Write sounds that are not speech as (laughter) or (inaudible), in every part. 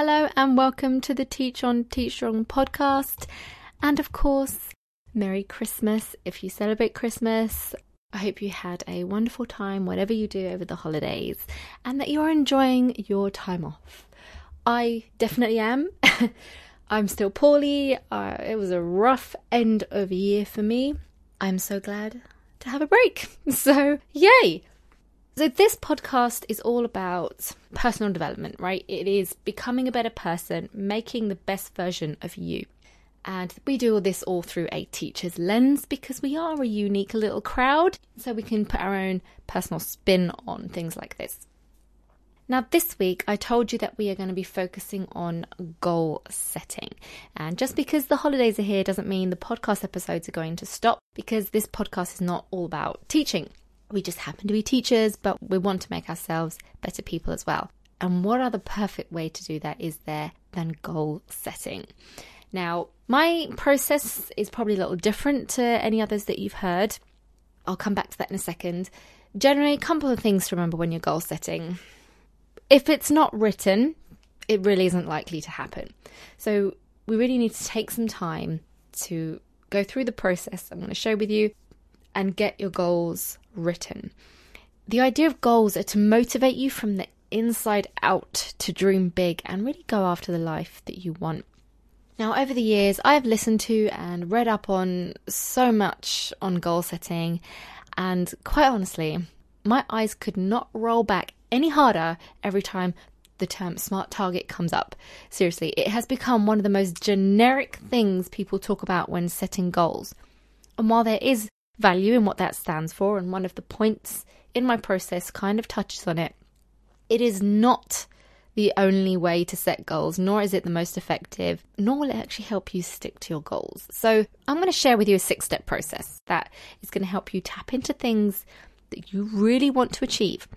Hello, and welcome to the Teach on Teach Strong podcast. And of course, Merry Christmas if you celebrate Christmas. I hope you had a wonderful time, whatever you do over the holidays, and that you're enjoying your time off. I definitely am. (laughs) I'm still poorly. Uh, it was a rough end of year for me. I'm so glad to have a break. (laughs) So, yay! So, this podcast is all about personal development, right? It is becoming a better person, making the best version of you. And we do all this all through a teacher's lens because we are a unique little crowd, so we can put our own personal spin on things like this. Now, this week I told you that we are going to be focusing on goal setting. And just because the holidays are here doesn't mean the podcast episodes are going to stop because this podcast is not all about teaching. We just happen to be teachers, but we want to make ourselves better people as well. And what other perfect way to do that is there than goal setting? Now, my process is probably a little different to any others that you've heard. I'll come back to that in a second. Generally, a couple of things to remember when you're goal setting. If it's not written, it really isn't likely to happen. So, we really need to take some time to go through the process I'm going to share with you and get your goals written. The idea of goals are to motivate you from the inside out to dream big and really go after the life that you want. Now, over the years, I have listened to and read up on so much on goal setting, and quite honestly, my eyes could not roll back any harder every time the term smart target comes up. Seriously, it has become one of the most generic things people talk about when setting goals. And while there is value in what that stands for, and one of the points in my process kind of touches on it. It is not the only way to set goals, nor is it the most effective, nor will it actually help you stick to your goals. So, I'm going to share with you a six step process that is going to help you tap into things that you really want to achieve.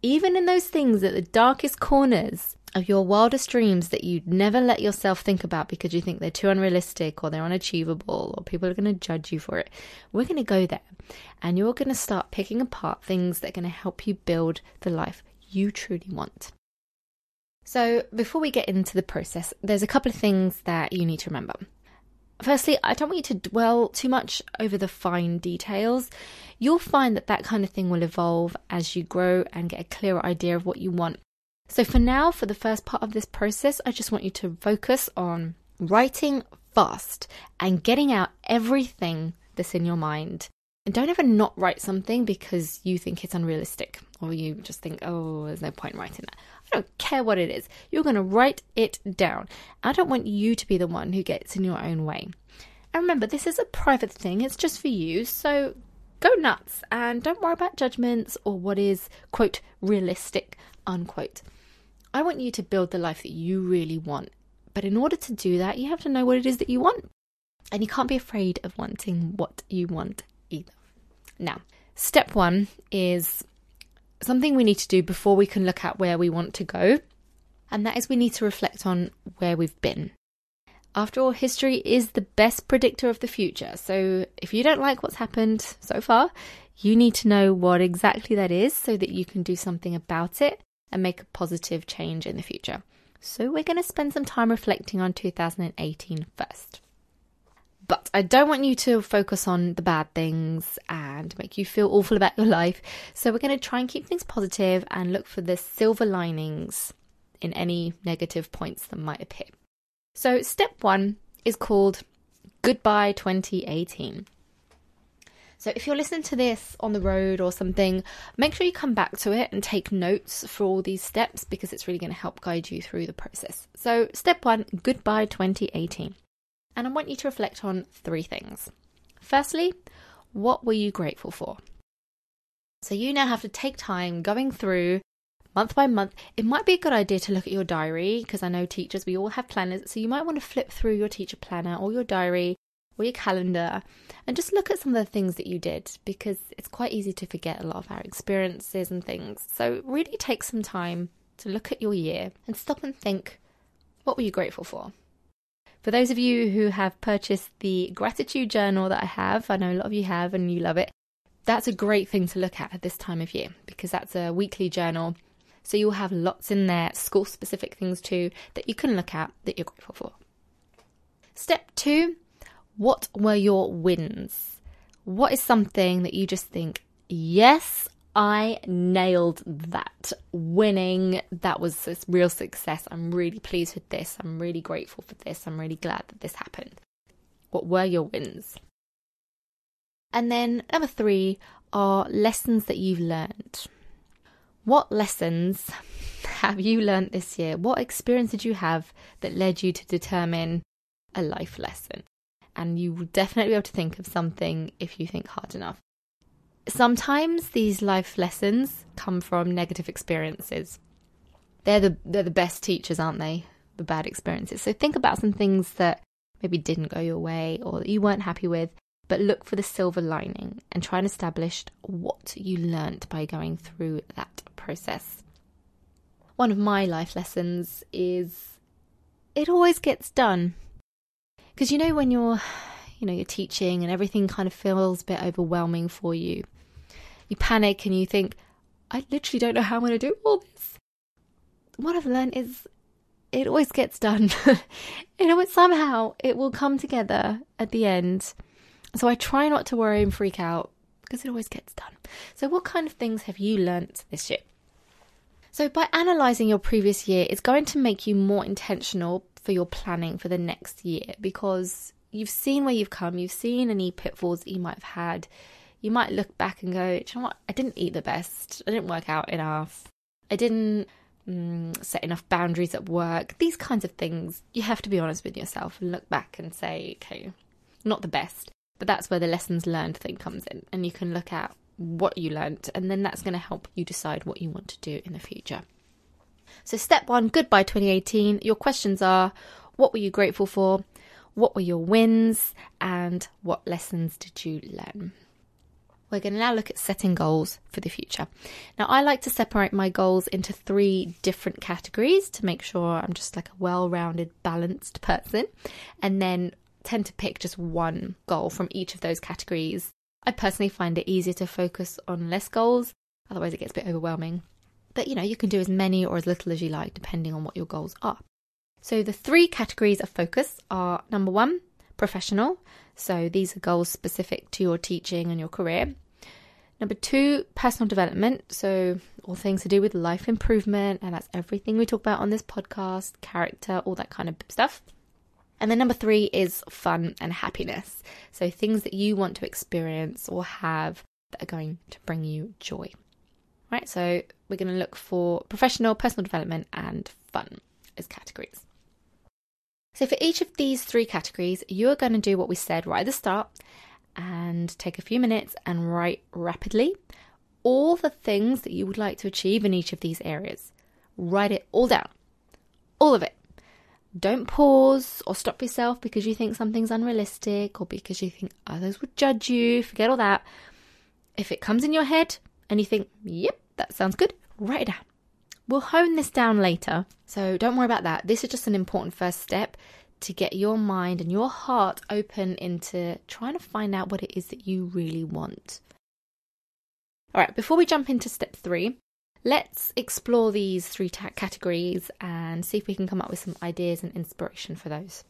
Even in those things at the darkest corners of your wildest dreams that you'd never let yourself think about because you think they're too unrealistic or they're unachievable or people are going to judge you for it. We're going to go there and you're going to start picking apart things that are going to help you build the life you truly want. So, before we get into the process, there's a couple of things that you need to remember. Firstly, I don't want you to dwell too much over the fine details. You'll find that that kind of thing will evolve as you grow and get a clearer idea of what you want. So, for now, for the first part of this process, I just want you to focus on writing fast and getting out everything that's in your mind. And don't ever not write something because you think it's unrealistic or you just think, oh, there's no point writing that. I don't care what it is. You're going to write it down. I don't want you to be the one who gets in your own way. And remember, this is a private thing, it's just for you. So go nuts and don't worry about judgments or what is, quote, realistic, unquote. I want you to build the life that you really want. But in order to do that, you have to know what it is that you want. And you can't be afraid of wanting what you want either. Now, step one is something we need to do before we can look at where we want to go. And that is we need to reflect on where we've been. After all, history is the best predictor of the future. So if you don't like what's happened so far, you need to know what exactly that is so that you can do something about it and make a positive change in the future. So, we're going to spend some time reflecting on 2018 first. But I don't want you to focus on the bad things and make you feel awful about your life. So, we're going to try and keep things positive and look for the silver linings in any negative points that might appear. So, step one is called Goodbye 2018. So if you're listening to this on the road or something, make sure you come back to it and take notes for all these steps because it's really going to help guide you through the process. So, step one goodbye 2018. And I want you to reflect on three things. Firstly, what were you grateful for? So, you now have to take time going through month by month. It might be a good idea to look at your diary because I know teachers, we all have planners. So, you might want to flip through your teacher planner or your diary or your calendar and just look at some of the things that you did because it's quite easy to forget a lot of our experiences and things. So, really take some time to look at your year and stop and think what were you grateful for? For those of you who have purchased the gratitude journal that I have, I know a lot of you have and you love it. That's a great thing to look at at this time of year because that's a weekly journal. So you'll have lots in there, school specific things too, that you can look at that you're grateful for. Step two what were your wins? What is something that you just think, yes, I nailed that. Winning, that was a real success. I'm really pleased with this. I'm really grateful for this. I'm really glad that this happened. What were your wins? And then number three are lessons that you've learned. What lessons (laughs) have you learned this year? What experience did you have that led you to determine a life lesson? And you will definitely be able to think of something if you think hard enough. Sometimes these life lessons come from negative experiences. They're the they're the best teachers, aren't they? The bad experiences. So think about some things that maybe didn't go your way or that you weren't happy with, but look for the silver lining and try and establish what you learnt by going through that process. One of my life lessons is it always gets done. Because you know when you're you know you're teaching and everything kind of feels a bit overwhelming for you you panic and you think, I literally don't know how I'm going to do all this. What I've learned is it always gets done. (laughs) you know, it somehow it will come together at the end. So I try not to worry and freak out because it always gets done. So, what kind of things have you learnt this year? So, by analysing your previous year, it's going to make you more intentional for your planning for the next year because you've seen where you've come, you've seen any pitfalls that you might have had, you might look back and go, you know what? I didn't eat the best. I didn't work out enough. I didn't mm, set enough boundaries at work. These kinds of things, you have to be honest with yourself and look back and say, okay, not the best. But that's where the lessons learned thing comes in. And you can look at what you learned, and then that's going to help you decide what you want to do in the future. So, step one goodbye 2018. Your questions are what were you grateful for? What were your wins? And what lessons did you learn? we're going to now look at setting goals for the future. Now, I like to separate my goals into three different categories to make sure I'm just like a well rounded, balanced person, and then tend to pick just one goal from each of those categories. I personally find it easier to focus on less goals, otherwise, it gets a bit overwhelming. But you know, you can do as many or as little as you like depending on what your goals are. So, the three categories of focus are number one, professional. So these are goals specific to your teaching and your career. Number two, personal development. So, all things to do with life improvement, and that's everything we talk about on this podcast character, all that kind of stuff. And then number three is fun and happiness. So, things that you want to experience or have that are going to bring you joy. Right, so we're going to look for professional, personal development, and fun as categories. So, for each of these three categories, you are going to do what we said right at the start and take a few minutes and write rapidly all the things that you would like to achieve in each of these areas. Write it all down, all of it. Don't pause or stop yourself because you think something's unrealistic or because you think others would judge you. Forget all that. If it comes in your head and you think, yep, that sounds good, write it down. We'll hone this down later, so don't worry about that. This is just an important first step to get your mind and your heart open into trying to find out what it is that you really want. All right, before we jump into step three, let's explore these three categories and see if we can come up with some ideas and inspiration for those.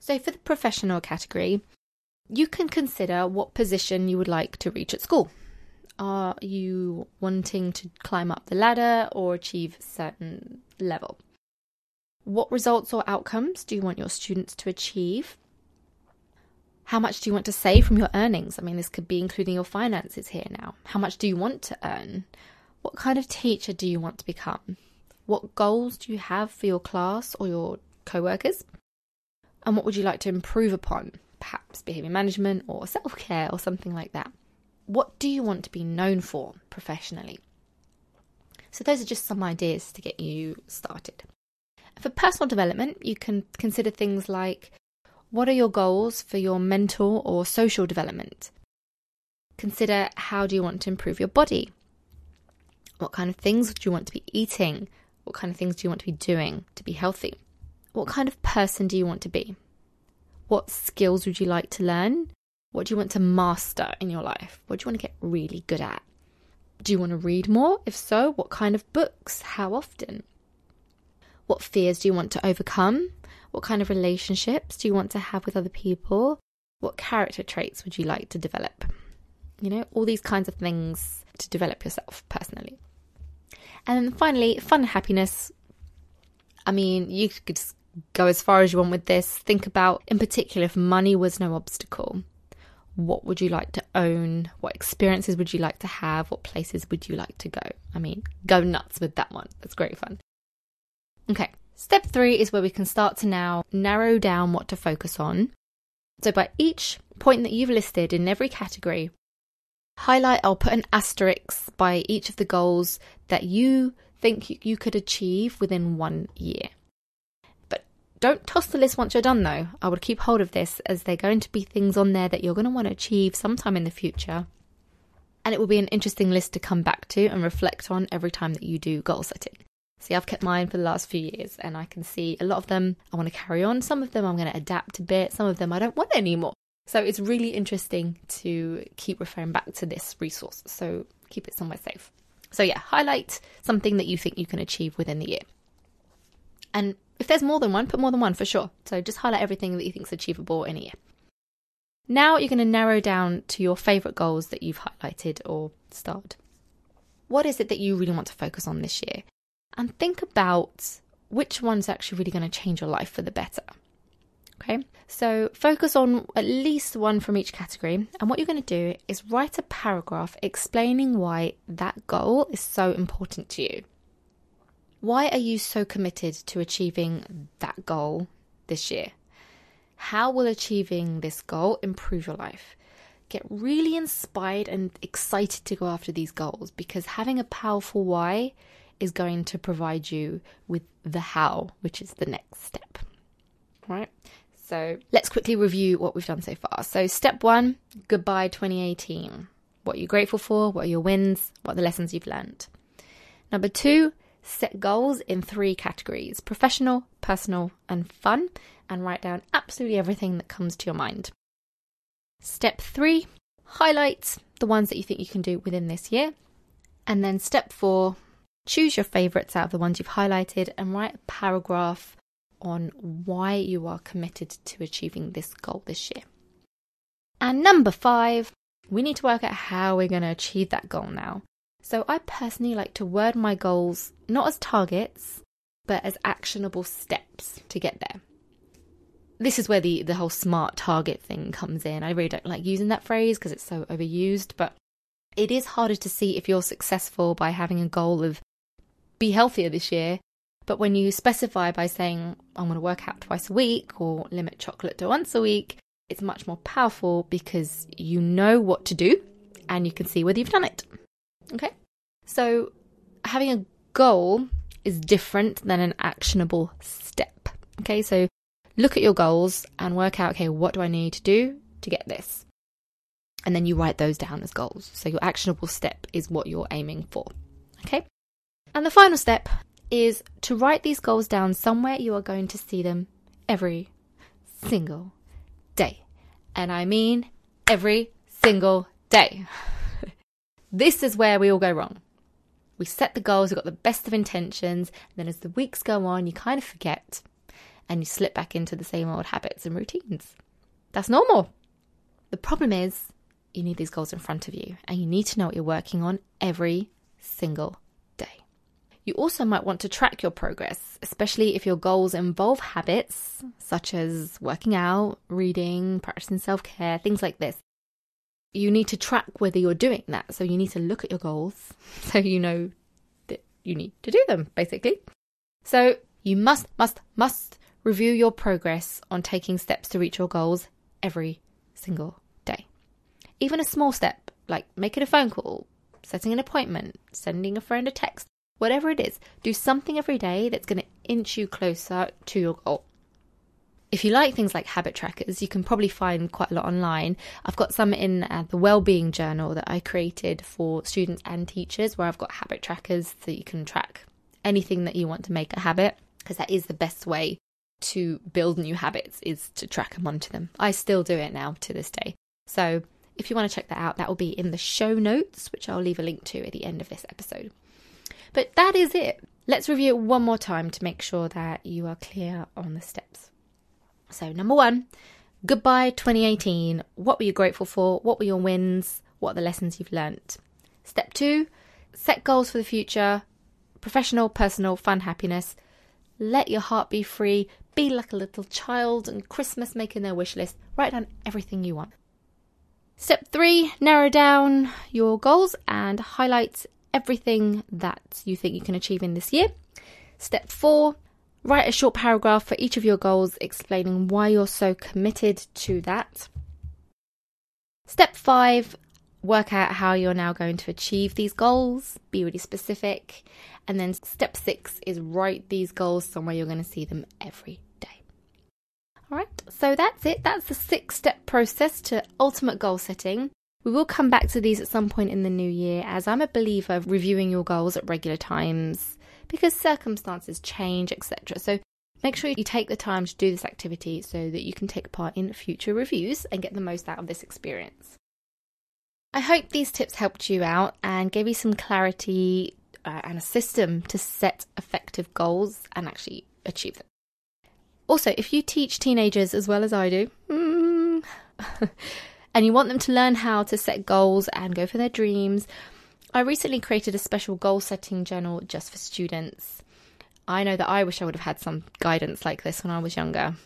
So, for the professional category, you can consider what position you would like to reach at school. Are you wanting to climb up the ladder or achieve a certain level? What results or outcomes do you want your students to achieve? How much do you want to save from your earnings? I mean, this could be including your finances here now. How much do you want to earn? What kind of teacher do you want to become? What goals do you have for your class or your co workers? And what would you like to improve upon? Perhaps behavior management or self care or something like that. What do you want to be known for professionally? So, those are just some ideas to get you started. For personal development, you can consider things like what are your goals for your mental or social development? Consider how do you want to improve your body? What kind of things do you want to be eating? What kind of things do you want to be doing to be healthy? What kind of person do you want to be? What skills would you like to learn? What do you want to master in your life? What do you want to get really good at? Do you want to read more? If so, what kind of books? How often? What fears do you want to overcome? What kind of relationships do you want to have with other people? What character traits would you like to develop? You know, all these kinds of things to develop yourself personally. And then finally, fun and happiness. I mean, you could go as far as you want with this. Think about, in particular, if money was no obstacle, what would you like to own? What experiences would you like to have? What places would you like to go? I mean, go nuts with that one. That's great fun. Okay, step three is where we can start to now narrow down what to focus on. So, by each point that you've listed in every category, highlight I'll put an asterisk by each of the goals that you think you could achieve within one year. Don't toss the list once you're done, though. I would keep hold of this as they're going to be things on there that you're going to want to achieve sometime in the future. And it will be an interesting list to come back to and reflect on every time that you do goal setting. See, I've kept mine for the last few years and I can see a lot of them I want to carry on. Some of them I'm going to adapt a bit. Some of them I don't want anymore. So it's really interesting to keep referring back to this resource. So keep it somewhere safe. So yeah, highlight something that you think you can achieve within the year. And if there's more than one, put more than one for sure. So just highlight everything that you think is achievable in a year. Now you're going to narrow down to your favorite goals that you've highlighted or starred. What is it that you really want to focus on this year? And think about which one's actually really going to change your life for the better. Okay, so focus on at least one from each category, and what you're going to do is write a paragraph explaining why that goal is so important to you. Why are you so committed to achieving that goal this year? How will achieving this goal improve your life? Get really inspired and excited to go after these goals because having a powerful why is going to provide you with the how, which is the next step. Right? So let's quickly review what we've done so far. So, step one goodbye 2018. What you're you grateful for? What are your wins? What are the lessons you've learned? Number two, set goals in three categories professional, personal, and fun, and write down absolutely everything that comes to your mind. Step three, highlight the ones that you think you can do within this year. And then step four, choose your favourites out of the ones you've highlighted and write a paragraph on why you are committed to achieving this goal this year. And number five, we need to work out how we're going to achieve that goal now. So, I personally like to word my goals not as targets, but as actionable steps to get there. This is where the, the whole smart target thing comes in. I really don't like using that phrase because it's so overused, but it is harder to see if you're successful by having a goal of be healthier this year but when you specify by saying, I'm going to work out twice a week or limit chocolate to once a week, it's much more powerful because you know what to do and you can see whether you've done it. Okay? So having a goal is different than an actionable step. Okay? So look at your goals and work out, okay, what do I need to do to get this? And then you write those down as goals. So your actionable step is what you're aiming for. Okay? And the final step is to write these goals down somewhere you are going to see them every single day. And I mean every single day. This is where we all go wrong. We set the goals, we've got the best of intentions, and then as the weeks go on, you kind of forget and you slip back into the same old habits and routines. That's normal. The problem is, you need these goals in front of you and you need to know what you're working on every single day. you also might want to track your progress, especially if your goals involve habits such as working out, reading, practicing self care, things like this. You need to track whether you're doing that. So you need to look at your goals (laughs) so you know that you need to do them, basically. So you must, must, must review your progress on taking steps to reach your goals every single day. Even a small step, like making a phone call, setting an appointment, sending a friend a text, Whatever it is, do something every day that's going to inch you closer to your goal. If you like things like habit trackers, you can probably find quite a lot online. I've got some in uh, the Wellbeing Journal that I created for students and teachers, where I've got habit trackers so you can track anything that you want to make a habit, because that is the best way to build new habits is to track them onto them. I still do it now to this day. So if you want to check that out, that will be in the show notes, which I'll leave a link to at the end of this episode. But that is it. Let's review it one more time to make sure that you are clear on the steps. So, number one, goodbye 2018. What were you grateful for? What were your wins? What are the lessons you've learnt? Step two, set goals for the future professional, personal, fun, happiness. Let your heart be free. Be like a little child and Christmas making their wish list. Write down everything you want. Step three, narrow down your goals and highlight everything that you think you can achieve in this year. Step four, write a short paragraph for each of your goals explaining why you're so committed to that. Step five, work out how you're now going to achieve these goals, be really specific. And then step six is write these goals somewhere you're going to see them every day. All right, so that's it. That's the six step process to ultimate goal setting. We will come back to these at some point in the new year, as I'm a believer of reviewing your goals at regular times because circumstances change, etc. So make sure you take the time to do this activity so that you can take part in future reviews and get the most out of this experience. I hope these tips helped you out and gave you some clarity uh, and a system to set effective goals and actually achieve them. Also, if you teach teenagers as well as I do, mm, (laughs) and you want them to learn how to set goals and go for their dreams, I recently created a special goal setting journal just for students. I know that I wish I would have had some guidance like this when I was younger.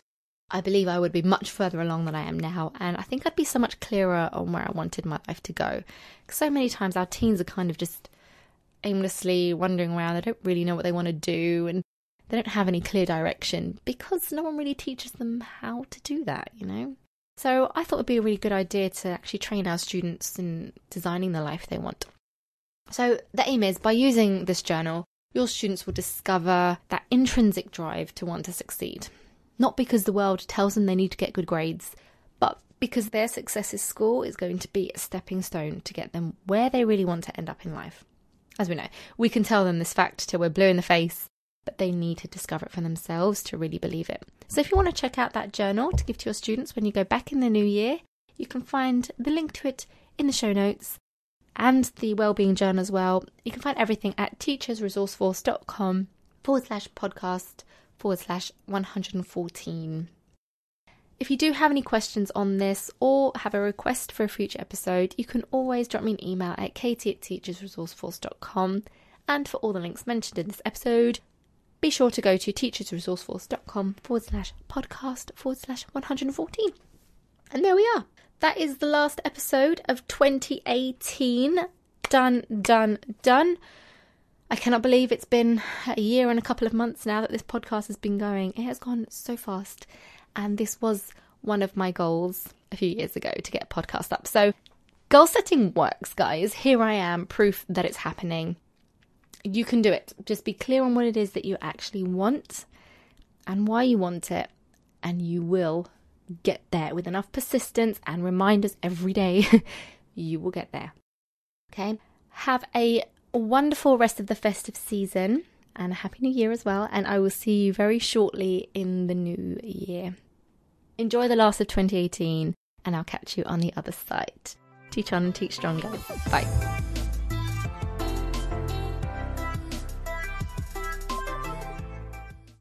I believe I would be much further along than I am now, and I think I'd be so much clearer on where I wanted my life to go. So many times our teens are kind of just aimlessly wandering around, they don't really know what they want to do, and they don't have any clear direction because no one really teaches them how to do that, you know? So I thought it'd be a really good idea to actually train our students in designing the life they want. So the aim is by using this journal, your students will discover that intrinsic drive to want to succeed not because the world tells them they need to get good grades, but because their success at school is going to be a stepping stone to get them where they really want to end up in life. As we know, we can tell them this fact till we're blue in the face, but they need to discover it for themselves to really believe it. So if you want to check out that journal to give to your students when you go back in the new year, you can find the link to it in the show notes and the wellbeing journal as well. You can find everything at teachersresourceforce.com forward slash podcast forward slash 114. If you do have any questions on this or have a request for a future episode, you can always drop me an email at katie at teachersresourceforce.com. And for all the links mentioned in this episode, be sure to go to teachersresourceforce.com forward slash podcast forward slash 114. And there we are. That is the last episode of 2018. Done, done, done. I cannot believe it's been a year and a couple of months now that this podcast has been going. It has gone so fast. And this was one of my goals a few years ago to get a podcast up. So, goal setting works, guys. Here I am, proof that it's happening. You can do it. Just be clear on what it is that you actually want and why you want it, and you will get there with enough persistence and reminders every day. (laughs) you will get there. Okay? Have a wonderful rest of the festive season and a happy new year as well. And I will see you very shortly in the new year. Enjoy the last of 2018, and I'll catch you on the other side. Teach on and teach strong, guys. Bye.